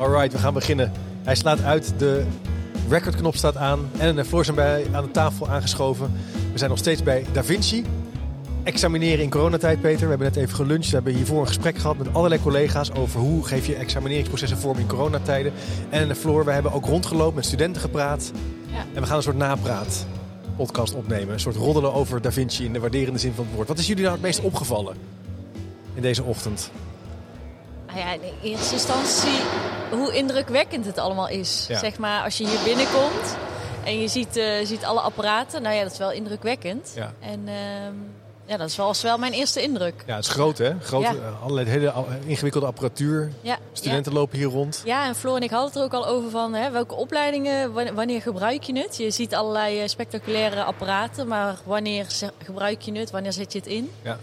Alright, we gaan beginnen. Hij slaat uit, de recordknop staat aan. En en Floor zijn bij aan de tafel aangeschoven. We zijn nog steeds bij Da Vinci. Examineren in coronatijd, Peter. We hebben net even geluncht. We hebben hiervoor een gesprek gehad met allerlei collega's over hoe geef je examineringsprocessen vorm in coronatijden. En en Floor, we hebben ook rondgelopen met studenten gepraat. Ja. En we gaan een soort napraat podcast opnemen. Een soort roddelen over Da Vinci in de waarderende zin van het woord. Wat is jullie nou het meest opgevallen in deze ochtend? Nou ja, in eerste instantie hoe indrukwekkend het allemaal is. Ja. Zeg maar, als je hier binnenkomt en je ziet, eh, ziet alle apparaten. Nou ja, dat is wel indrukwekkend. Ja. En ehm, ja, dat is wel, was wel mijn eerste indruk. Ja, het is groot hè? Groot, Ja. eh, allerlei hele ingewikkelde apparatuur. Ja, Studenten lopen hier rond. Ja, en Floor en ik hadden het er ook al over van hè, welke opleidingen, wanneer, gebruik je het? Je ziet allerlei eh, spectaculaire apparaten, maar wanneer gebruik je het? Wanneer zet je het in? Ja.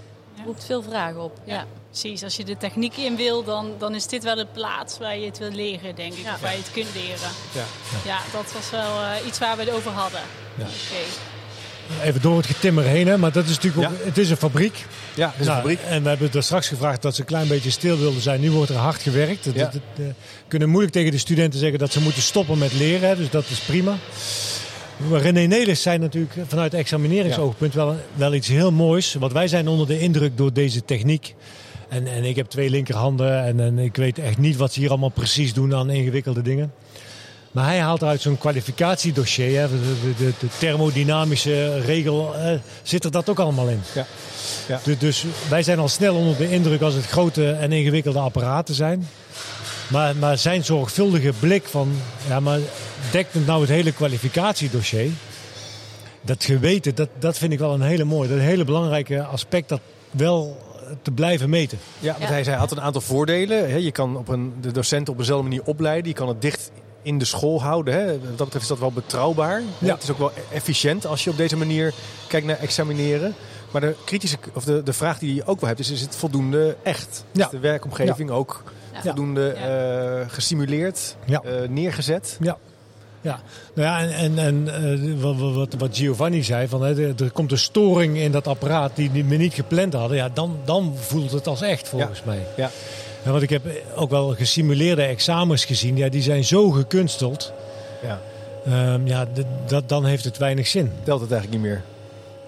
Roept veel vragen op. Ja. Precies, als je de techniek in wil, dan, dan is dit wel de plaats waar je het wil leren, denk ik. Of waar je het kunt leren. Ja. Ja, dat was wel eh, iets waar we het over hadden. Ja. Oké. Even door het getimmer heen, hè, maar dat is natuurlijk ook, Ja. het is een fabriek. Ja, dit is een Nou, fabriek. En we hebben er straks gevraagd dat ze een klein beetje stil wilden zijn. Nu wordt er hard gewerkt. Het- Ja. het- het, eh, kunnen moeilijk tegen de studenten zeggen dat ze moeten stoppen met leren, hè, dus dat is prima. René Nelis zei natuurlijk vanuit examineringsoogpunt wel, wel iets heel moois. Want wij zijn onder de indruk door deze techniek. En, en ik heb twee linkerhanden en, en ik weet echt niet wat ze hier allemaal precies doen aan ingewikkelde dingen. Maar hij haalt uit zo'n kwalificatiedossier, hè, de, de, de thermodynamische regel, eh, zit er dat ook allemaal in. Ja. Ja. Dus, dus wij zijn al snel onder de indruk als het grote en ingewikkelde apparaten zijn. Maar, maar zijn zorgvuldige blik van, ja, maar dekt het nou het hele kwalificatiedossier? Dat geweten, dat, dat vind ik wel een hele mooie, dat een hele belangrijke aspect dat wel te blijven meten. Ja, want Ja. hij zei, hij had een aantal voordelen. Hè. Je kan op een, de docenten op dezelfde manier opleiden. Je kan het dicht in de school houden. Hè. Wat dat betreft is dat wel betrouwbaar. Ja. Het is ook wel efficiënt als je op deze manier kijkt naar examineren. Maar de, kritische, of de, de vraag die je ook wel hebt is, is het voldoende echt? Ja. Is de werkomgeving ook Ja. voldoende Ja. eh, gesimuleerd, Ja. eh, neergezet? Ja. Ja, nou ja, en, en, en eh, wat, wat, wat Giovanni zei, van, hè, er komt een storing in dat apparaat die we niet gepland hadden. Ja, dan, dan voelt het als echt volgens mij. Ja. En want ik heb ook wel gesimuleerde examens gezien, ja, die zijn zo gekunsteld. Ja. Ehm, ja, dat, dan heeft het weinig zin. Telt het eigenlijk niet meer?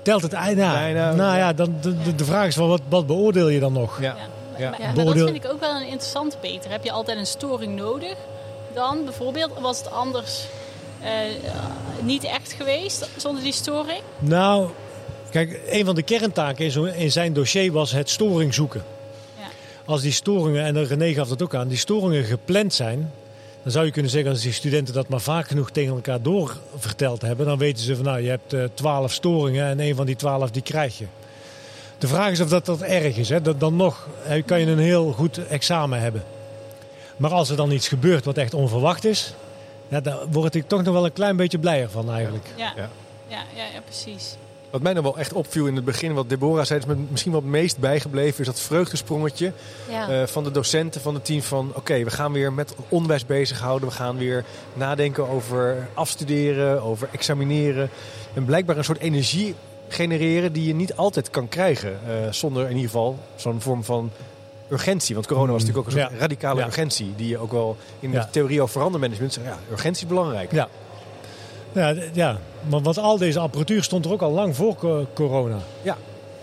Telt het ei- nou, Nee, nou, nou ja. ja, dan, de, de- de vraag is wel, wat, wat beoordeel je dan nog? Ja. Ja. Ja. Maar, dat vind ik ook wel een interessante, Peter. Heb je altijd een storing nodig? Dan bijvoorbeeld, was het anders eh, niet echt geweest zonder die storing? Nou, kijk, een van de kerntaken in, zijn dossier was het storing zoeken. Ja. Als die storingen, en René gaf dat ook aan, die storingen gepland zijn, dan zou je kunnen zeggen als die studenten dat maar vaak genoeg tegen elkaar doorverteld hebben, dan weten ze van nou, je hebt eh, twaalf storingen en een van die twaalf die krijg je. De vraag is of dat, dat erg is. Hè? Dat, dan nog eh, kan je een heel goed examen hebben. Maar als er dan iets gebeurt wat echt onverwacht is, ja, daar word ik toch nog wel een klein beetje blijer van eigenlijk. Ja, Ja. ja. ja, ja, precies. Wat mij nog wel echt opviel in het begin, wat Deborah zei, is me misschien wel het meest bijgebleven, is dat vreugdesprongetje Ja. eh, van de docenten, van het team van oké, we gaan weer met onderwijs bezighouden. We gaan weer nadenken over afstuderen, over examineren. En blijkbaar een soort energie genereren die je niet altijd kan krijgen. eh, zonder in ieder geval zo'n vorm van urgentie. Want corona was natuurlijk ook een soort Ja. radicale Ja. urgentie. Die je ook wel in Ja. de theorie over verandermanagement zegt. Ja, urgentie is belangrijk. Ja. Ja, ja, want al deze apparatuur stond er ook al lang voor co- corona.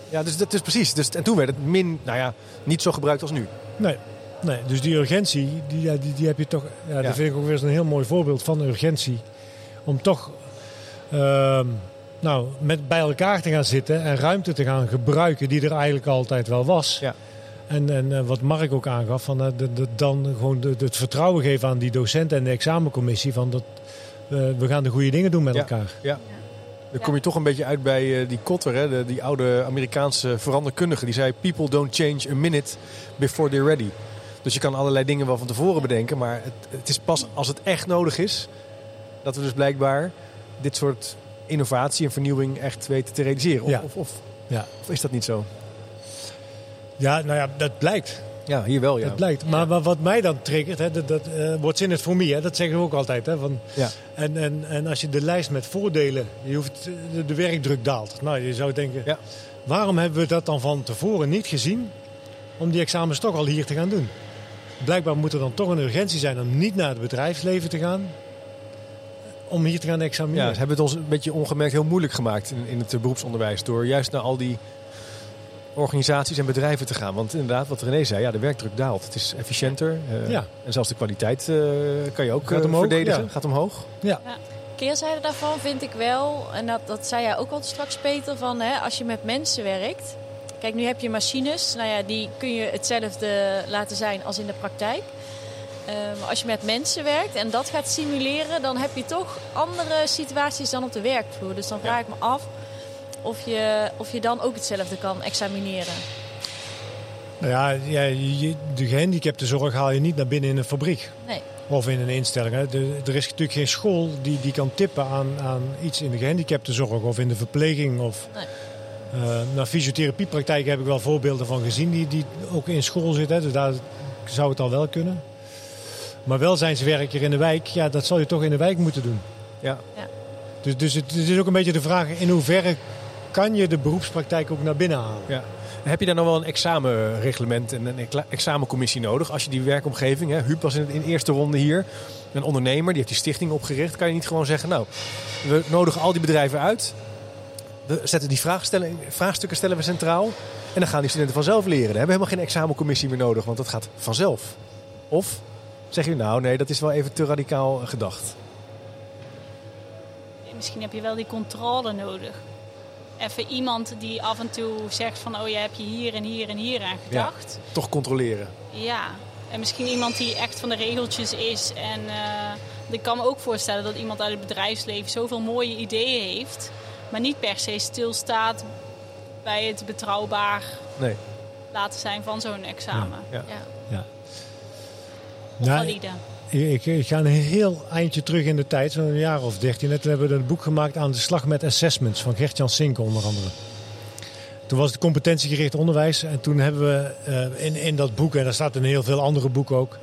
Ja, dus dat is precies. Dus, en toen werd het min, nou ja, niet zo gebruikt als nu. Nee, nee dus die urgentie, die, ja, die, die heb je toch... Ja, Ja. Dat vind ik ook weer eens een heel mooi voorbeeld van urgentie. Om toch ehm, nou, met bij elkaar te gaan zitten en ruimte te gaan gebruiken die er eigenlijk altijd wel was. Ja. En, en eh, wat Mark ook aangaf, van, eh, de, de- dan gewoon de, het vertrouwen geven aan die docenten en de examencommissie. Van dat, eh, we gaan de goede dingen doen met Ja. elkaar. Ja. Dan kom je toch een beetje uit bij die Kotter, hè, de, die oude Amerikaanse veranderkundige. Die zei, people don't change a minute before they're ready. Dus je kan allerlei dingen wel van tevoren bedenken. Maar het, het is pas als het echt nodig is, dat we dus blijkbaar dit soort innovatie en vernieuwing echt weten te realiseren. Of, Ja. of, of, Ja. of is dat niet zo? Ja, nou ja, dat blijkt. Ja, hier wel, ja. Dat blijkt. Maar, wat mij dan triggert, hè, dat, dat eh, what's in it for me, hè, dat zeggen we ook altijd. Hè, van, Ja. en, en, en als je de lijst met voordelen, je hoeft, de, de werkdruk daalt. Nou, je zou denken, Ja. waarom hebben we dat dan van tevoren niet gezien om die examens toch al hier te gaan doen? Blijkbaar moet er dan toch een urgentie zijn om niet naar het bedrijfsleven te gaan, om hier te gaan Ja, examineren. ze hebben het ons een beetje ongemerkt heel moeilijk gemaakt in, in het eh, beroepsonderwijs. Door juist naar al die organisaties en bedrijven te gaan. Want inderdaad, wat René zei, ja, de werkdruk daalt. Het is efficiënter. eh, Ja. En zelfs de kwaliteit eh, kan je ook Gaat eh, omhoog, verdedigen. ja. Gaat omhoog. ja. Keerzijde daarvan vind ik wel, en dat, dat zei jij ook al straks Peter, van hè, als je met mensen werkt. Kijk, nu heb je machines, nou ja, die kun je hetzelfde laten zijn als in de praktijk. Eh, maar als je met mensen werkt en dat gaat simuleren, dan heb je toch andere situaties dan op de werkvloer. Dus dan vraag ik me af of je, of je dan ook hetzelfde kan examineren. Nou ja, ja je, de gehandicaptenzorg haal je niet naar binnen in een fabriek. Nee. Of in een instelling. Er is natuurlijk geen school die, die kan tippen aan, aan iets in de gehandicaptenzorg of in de verpleging. Of, Nee. Eh, nou, fysiotherapiepraktijk heb ik wel voorbeelden van gezien die, die ook in school zitten. Hè. Dus daar zou het al wel kunnen. Maar welzijnswerker in de wijk, ja, dat zal je toch in de wijk moeten doen. Ja. Dus, dus het, het is ook een beetje de vraag in hoeverre kan je de beroepspraktijk ook naar binnen halen. Ja. Heb je daar nog wel een examenreglement en een examencommissie nodig? Als je die werkomgeving, hè, Huub was in, in de eerste ronde hier, een ondernemer, die heeft die stichting opgericht. Kan je niet gewoon zeggen, nou, we nodigen al die bedrijven uit. We zetten die vraagstukken stellen we centraal. En dan gaan die studenten vanzelf leren. Dan hebben we helemaal geen examencommissie meer nodig, want dat gaat vanzelf. Of zeg je, nou nee, dat is wel even te radicaal eh, gedacht. Misschien heb je wel die controle nodig. Even iemand die af en toe zegt van... oh, je hebt je hier en hier en hier aan gedacht. Toch controleren. Ja. En misschien iemand die echt van de regeltjes is. En eh, ik kan me ook voorstellen dat iemand uit het bedrijfsleven... zoveel mooie ideeën heeft... maar niet per se stilstaat bij het betrouwbaar Nee. laten zijn van zo'n examen. Ja. Ja. Ja. Of Nou, valide. Ik, ik ga een heel eindje terug in de tijd, zo'n jaar of dertien. Toen hebben we een boek gemaakt aan de slag met assessments van Gert-Jan Sinken onder andere. Toen was het competentiegericht onderwijs en toen hebben we eh, in, in dat boek, en daar staat in heel veel andere boeken ook.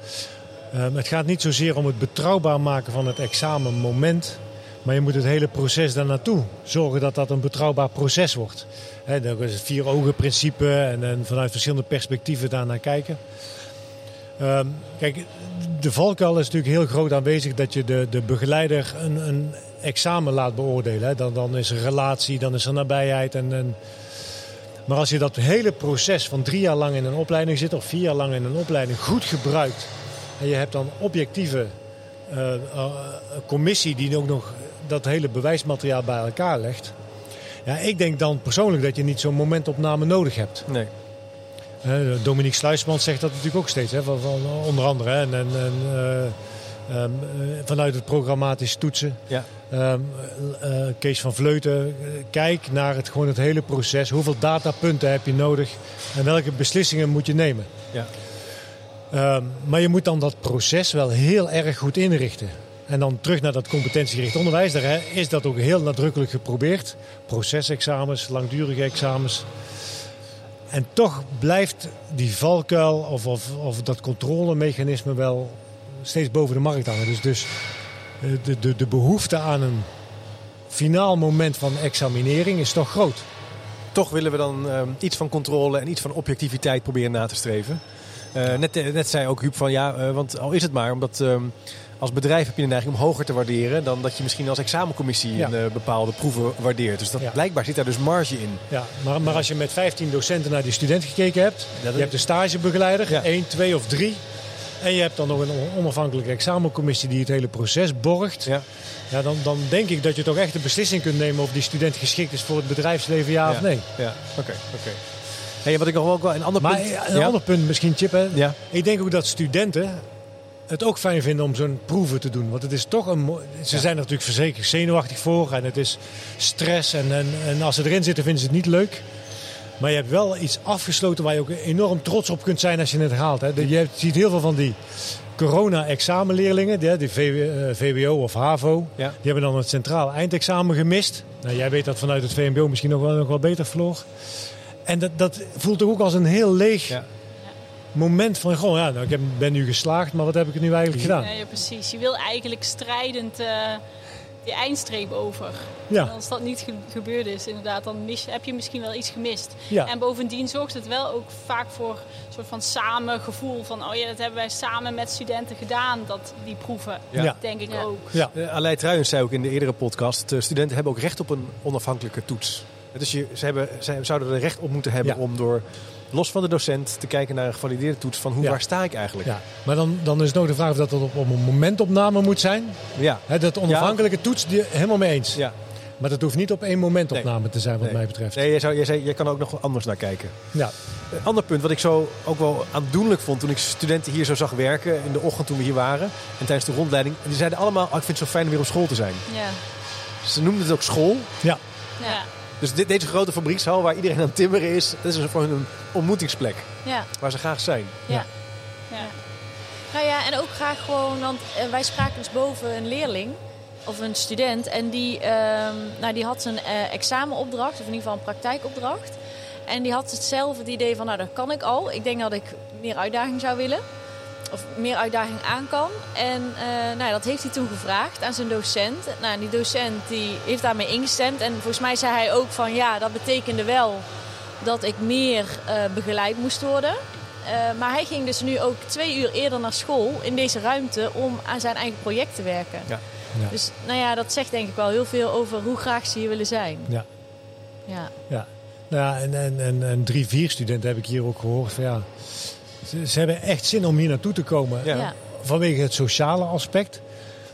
eh, het gaat niet zozeer om het betrouwbaar maken van het examenmoment, maar je moet het hele proces daar naartoe zorgen dat dat een betrouwbaar proces wordt. Dat is het vier ogen principe en, en vanuit verschillende perspectieven daarnaar kijken. Ehm, kijk, de valkuil is natuurlijk heel groot aanwezig dat je de, de begeleider een, een examen laat beoordelen. Dan, dan is er relatie, dan is er nabijheid. En, en... Maar als je dat hele proces van drie jaar lang in een opleiding zit of vier jaar lang in een opleiding goed gebruikt. En je hebt dan objectieve eh, eh, commissie die ook nog dat hele bewijsmateriaal bij elkaar legt. Ja, ik denk dan persoonlijk dat je niet zo'n momentopname nodig hebt. Nee. Dominique Sluisman zegt dat natuurlijk ook steeds, hè, van, van, onder andere. hè, En, en, eh, ehm, eh, vanuit het programmatisch toetsen. Ja. Ehm, eh, eh, Kees van Vleuten, eh, kijk naar het, gewoon het hele proces. Hoeveel datapunten heb je nodig en welke beslissingen moet je nemen? Ja. Ehm, maar je moet dan dat proces wel heel erg goed inrichten. En dan terug naar dat competentiegericht onderwijs. Daar hè, is dat ook heel nadrukkelijk geprobeerd. Procesexamens, langdurige examens. En toch blijft die valkuil of, of, of dat controlemechanisme wel steeds boven de markt hangen. Dus, dus eh, de, de, de behoefte aan een finaal moment van examinering is toch groot. Toch willen we dan ehm, iets van controle en iets van objectiviteit proberen na te streven. Eh, net, net zei ook Huub van ja, eh, want al is het maar omdat ehm, als bedrijf heb je de neiging om hoger te waarderen dan dat je misschien als examencommissie Ja. een eh, bepaalde proeven waardeert. Dus dat, Ja. blijkbaar zit daar dus marge in. Ja, maar, maar als je met 15 docenten naar die student gekeken hebt, dat- je hebt een stagebegeleider, Ja. één, twee of drie. En je hebt dan nog een on- onafhankelijke examencommissie die het hele proces borgt. Ja. Ja, dan, dan denk ik dat je toch echt de beslissing kunt nemen of die student geschikt is voor het bedrijfsleven, ja, of nee. Ja, oké. oké. Hey, wat ik nog wel een ander Maar punt... een ja? ander punt misschien, Chip. Hè? Ja. Ik denk ook dat studenten het ook fijn vinden om zo'n proeven te doen. Want het is toch een. Ze Ja. zijn er natuurlijk verzekerd zenuwachtig voor en het is stress. En, en, en als ze erin zitten, vinden ze het niet leuk. Maar je hebt wel iets afgesloten waar je ook enorm trots op kunt zijn als je het haalt. Hè. Je ziet heel veel van die corona-examenleerlingen, die, die VW, eh, VWO of HAVO, Ja. die hebben dan het centraal eindexamen gemist. Nou, jij weet dat vanuit het VMBO misschien nog wel, nog wel beter, Floor. En dat, dat voelt toch ook als een heel leeg Ja. Moment van, goh, ja, nou, ik heb, ben nu geslaagd, maar wat heb ik er nu eigenlijk gedaan? Ja, ja, precies. Je wil eigenlijk strijdend eh, die eindstreep over. Ja. En als dat niet ge- gebeurd is, inderdaad, dan mis, heb je misschien wel iets gemist. Ja. En bovendien zorgt het wel ook vaak voor een soort van samengevoel van... oh ja, dat hebben wij samen met studenten gedaan, dat, die proeven. Ja. Denk ik Ja. ook. Ja. Uh, Aleid Truijens zei ook in de eerdere podcast... de studenten hebben ook recht op een onafhankelijke toets. Dus je, ze, hebben, ze zouden er recht op moeten hebben Ja. om door... los van de docent te kijken naar een gevalideerde toets... van hoe, Ja. waar sta ik eigenlijk? Ja, maar dan, dan is nog de vraag of dat, op, op een momentopname moet zijn. Ja. Hè, dat onafhankelijke toets, die, helemaal mee eens. ja. Maar dat hoeft niet op één momentopname te zijn, wat Nee. mij betreft. Nee, jij, zou, jij, zei, jij kan er ook nog anders naar kijken. Ja, Een ander punt wat ik zo ook wel aandoenlijk vond toen ik studenten hier zo zag werken in de ochtend toen we hier waren en tijdens de rondleiding. Die zeiden allemaal, oh, ik vind het zo fijn om weer op school te zijn. Ja. Ze noemden het ook school. ja, Ja. Dus dit, deze grote fabriekshal waar iedereen aan het timmeren is, dat is voor hun een ontmoetingsplek Ja, waar ze graag zijn. ja. Ja. Nou ja, en ook graag gewoon, want eh, wij spraken dus boven een leerling of een student en die, ehm, nou, die had een eh, examenopdracht, of in ieder geval een praktijkopdracht. En die had hetzelfde het idee van, nou dat kan ik al. Ik denk dat ik meer uitdaging zou willen. Of meer uitdaging aan kan. En eh, nou, dat heeft hij toen gevraagd aan zijn docent. Nou, die docent die heeft daarmee ingestemd. En volgens mij zei hij ook van ja, dat betekende wel dat ik meer eh, begeleid moest worden. Eh, maar hij ging dus nu ook twee uur eerder naar school in deze ruimte om aan zijn eigen project te werken. Ja. Ja. Dus nou ja, dat zegt denk ik wel heel veel over hoe graag ze hier willen zijn. ja. Ja. ja. Nou ja, en, en, en, en drie, vier studenten heb ik hier ook gehoord van ja. Ze, hebben echt zin om hier naartoe te komen. Ja. Vanwege het sociale aspect.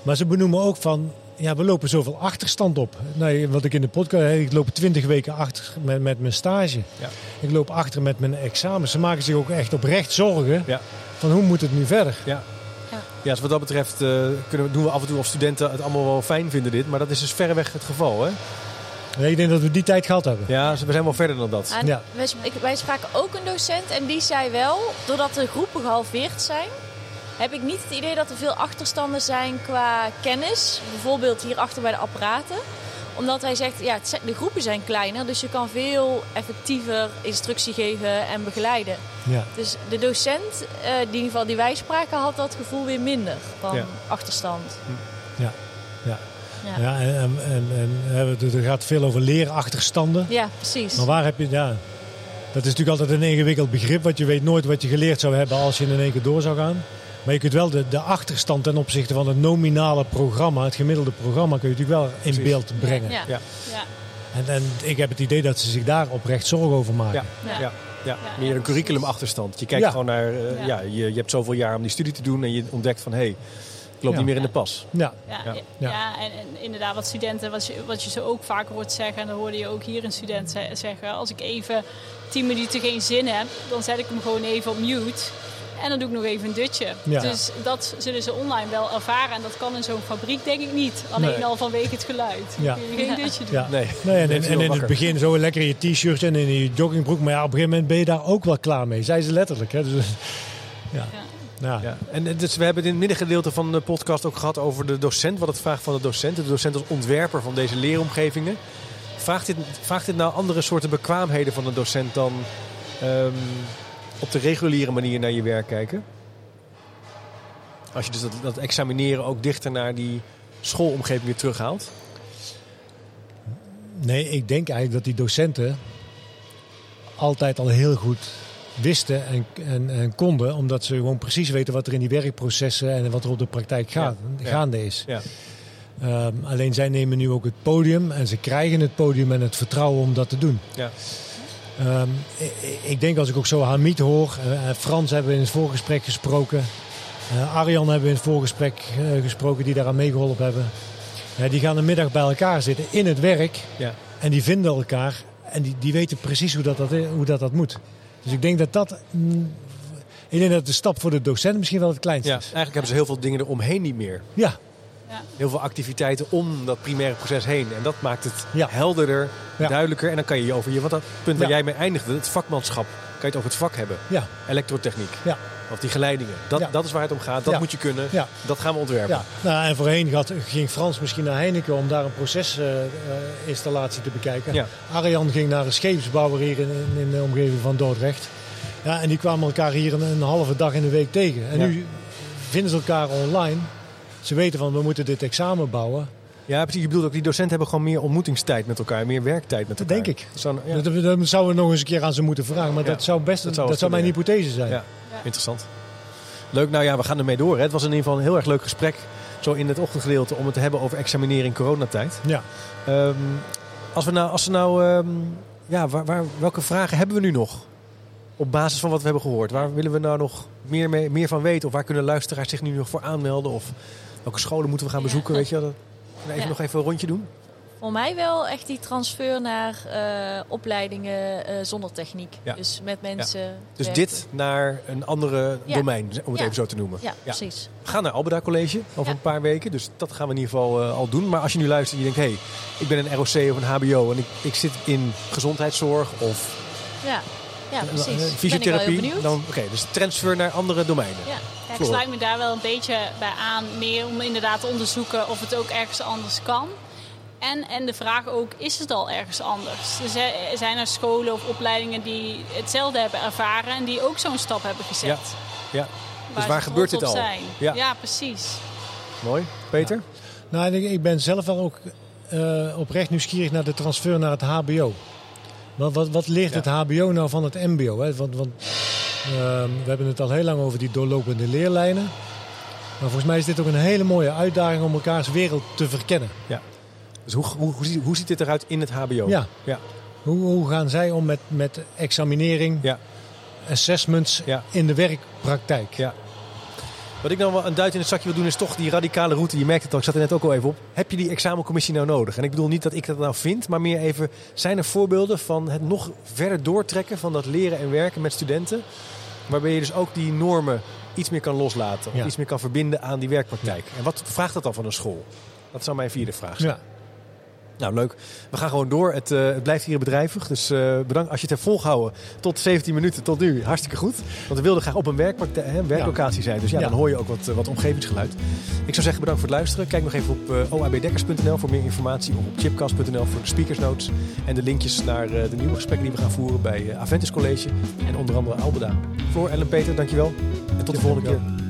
Maar ze benoemen ook van. Ja, we lopen zoveel achterstand op. Nou, wat ik in de podcast. Ik loop twintig weken achter met, met mijn stage. Ja. Ik loop achter met mijn examen. Ze maken zich ook echt oprecht zorgen. Ja. Van hoe moet het nu verder? Ja. Ja. Ja, dus wat dat betreft eh, kunnen we, doen we af en toe of studenten het allemaal wel fijn vinden dit. Maar dat is dus verreweg het geval. Hè? Nee, ik denk dat we die tijd gehad hebben. Ja, we zijn wel verder dan dat. En Ja. wij, spraken ook een docent en die zei wel, doordat de groepen gehalveerd zijn, heb ik niet het idee dat er veel achterstanden zijn qua kennis. Bijvoorbeeld hier achter bij de apparaten. Omdat hij zegt, ja, de groepen zijn kleiner, dus je kan veel effectiever instructie geven en begeleiden. Ja. Dus de docent, eh, die in ieder geval die wij spraken, had dat gevoel weer minder dan Ja. achterstand. Ja. Ja. Ja, Ja, en, en, en, er gaat veel over leerachterstanden. ja precies. Maar waar heb je, ja, dat is natuurlijk altijd een ingewikkeld begrip, want je weet nooit wat je geleerd zou hebben als je in één keer door zou gaan. Maar je kunt wel de, de achterstand ten opzichte van het nominale programma, het gemiddelde programma, kun je natuurlijk wel in Precies. beeld brengen. Ja. Ja. Ja. En, en ik heb het idee dat ze zich daar oprecht zorgen over maken. Ja, Ja. ja. ja. Ja, meer een curriculumachterstand. Je kijkt Ja. gewoon naar, eh, ja. Ja. je, je hebt zoveel jaar om die studie te doen en je ontdekt van hé, hey, Ja. niet meer in de pas. Ja. Ja, Ja. ja. Ja. en, en inderdaad, wat studenten, wat je, wat je zo ook vaker hoort zeggen, en dat hoorde je ook hier een student ze- zeggen: als ik even 10 minuten geen zin heb, dan zet ik hem gewoon even op mute. En dan doe ik nog even een dutje. Ja. Dus dat zullen ze online wel ervaren. En dat kan in zo'n fabriek denk ik niet. Alleen Nee. al vanwege het geluid. Dan Ja. kun je geen dutje doen. Ja. Nee, Nee, en, in het begin zo lekker in je t-shirt en in je joggingbroek. Maar ja, op een gegeven moment ben je daar ook wel klaar mee. Zei ze letterlijk. Hè? Dus, ja. Ja. Ja. En eh, dus we hebben het in het middengedeelte van de podcast ook gehad over de docent. Wat het vraagt van de docent. De docent als ontwerper van deze leeromgevingen. Vraagt dit, vraagt dit nou andere soorten bekwaamheden van een docent dan ehm, op de reguliere manier naar je werk kijken? Als je dus dat, dat examineren ook dichter naar die schoolomgeving weer terughaalt. Nee, ik denk eigenlijk dat die docenten altijd al heel goed wisten en, en, en konden. Omdat ze gewoon precies weten wat er in die werkprocessen en wat er op de praktijk gaat, Ja, gaande is. Ja. Ehm, alleen zij nemen nu ook het podium en ze krijgen het podium en het vertrouwen om dat te doen. Ja. Ehm, ik, ik denk als ik ook zo Hamid hoor, eh, Frans hebben we in het voorgesprek gesproken, eh, Arjan hebben we in het voorgesprek eh, gesproken die daaraan meegeholpen hebben. Die gaan een middag bij elkaar zitten in het werk Ja. en die vinden elkaar en die, die weten precies hoe dat, dat, hoe dat, dat moet. Dus ik denk dat dat. mm, Ik denk dat de stap voor de docent misschien wel het kleinste Ja, is. eigenlijk hebben ze heel veel dingen eromheen niet meer. Ja, Heel veel activiteiten om dat primaire proces heen. En dat maakt het Ja. helderder, Ja. duidelijker. En dan kan je je over je, wat dat punt waar Ja. jij mee eindigde, het vakmanschap, je het over het vak hebben. ja, Elektrotechniek. ja. Of die geleidingen. Dat, Ja. dat is waar het om gaat. Dat Ja. moet je kunnen. Ja. Dat gaan we ontwerpen. Ja, nou, en voorheen gaat, ging Frans misschien naar Heineken om daar een procesinstallatie te bekijken. Ja. Arjan ging naar een scheepsbouwer hier in, in, de omgeving van Dordrecht. Ja, en die kwamen elkaar hier een, een halve dag in de week tegen. En nu vinden ze elkaar online. Ze weten van we moeten dit examen bouwen. Ja, precies. Je bedoelt ook, die docenten hebben gewoon meer ontmoetingstijd met elkaar. Meer werktijd met Dat elkaar. denk ik. Zo'n- ja. Dat, dat zouden we nog eens een keer aan ze moeten vragen. Maar Ja. dat zou best Dat dat zou zou, wel mijn hypothese zijn. Ja. Interessant. Leuk. Nou ja, we gaan ermee door. Hè. Het was in ieder geval een heel erg leuk gesprek. Zo in het ochtendgedeelte om het te hebben over examineren in coronatijd. Ja. Ehm, als we nou, als we nou ehm, ja, waar, waar, welke vragen hebben we nu nog? Op basis van wat we hebben gehoord. Waar willen we nou nog meer, mee, meer van weten? Of waar kunnen luisteraars zich nu nog voor aanmelden? Of welke scholen moeten we gaan Ja. bezoeken? Weet je, wel? Dat- even Ja. nog even een rondje doen. Voor mij wel echt die transfer naar eh, opleidingen eh, zonder techniek. Ja. Dus met mensen. Dus werken. dit naar een andere Ja. domein, om het Ja. even zo te noemen. Ja, precies. We gaan naar Albeda College over Ja. een paar weken. Dus dat gaan we in ieder geval eh, al doen. Maar als je nu luistert en je denkt... hé, hey, ik ben een ROC of een HBO en ik, ik zit in gezondheidszorg of Ja, ja eh, precies. eh, Ben ik wel heel fysiotherapie. benieuwd. Dan, Oké, dus transfer naar andere domeinen. Ja. Ja, ik sluit me daar wel een beetje bij aan. Meer om inderdaad te onderzoeken of het ook ergens anders kan. En, en de vraag ook, is het al ergens anders? Er zijn- er zijn er scholen of opleidingen die hetzelfde hebben ervaren... en die ook zo'n stap hebben gezet. Ja. Dus ze waar gebeurt dit al? Zijn. Ja. Ja. precies. Mooi. Peter? Nou, ik ben zelf wel ook eh, oprecht nieuwsgierig naar de transfer naar het HBO. Wat, wat, wat leert Ja. het HBO nou van het MBO? Hè? Want, want ehm, we hebben het al heel lang over die doorlopende leerlijnen. Maar volgens mij is dit ook een hele mooie uitdaging om elkaars wereld te verkennen. Dus hoe, hoe, hoe, ziet, hoe ziet dit eruit in het HBO? Ja. Ja. Hoe, hoe gaan zij om met, met examinering, Ja. assessments Ja. in de werkpraktijk? Ja. Wat ik nou wel een duit in het zakje wil doen is toch die radicale route. Je merkt het al, ik zat er net ook al even op. Heb je die examencommissie nou nodig? En ik bedoel niet dat ik dat nou vind, maar meer even... Zijn er voorbeelden van het nog verder doortrekken van dat leren en werken met studenten? Waarbij je dus ook die normen iets meer kan loslaten. Of Ja. iets meer kan verbinden aan die werkpraktijk. En wat vraagt dat dan van een school? Dat zou mijn vierde vraag zijn. Ja. Nou, leuk. We gaan gewoon door. Het, eh, het blijft hier bedrijvig. Dus eh, bedankt als je het hebt volgehouden tot 17 minuten tot nu. Hartstikke goed. Want we wilden graag op een hè, werklocatie zijn. Dus ja, Ja. dan hoor je ook wat, eh, wat omgevingsgeluid. Ik zou zeggen bedankt voor het luisteren. Kijk nog even op oabdekkers.nl voor meer informatie. Of op chipcast.nl voor de speakersnotes. En de linkjes naar de nieuwe gesprekken die we gaan voeren bij Aventus College. En onder andere Albeda. Floor, Ellen, Peter, dankjewel. En tot de volgende keer.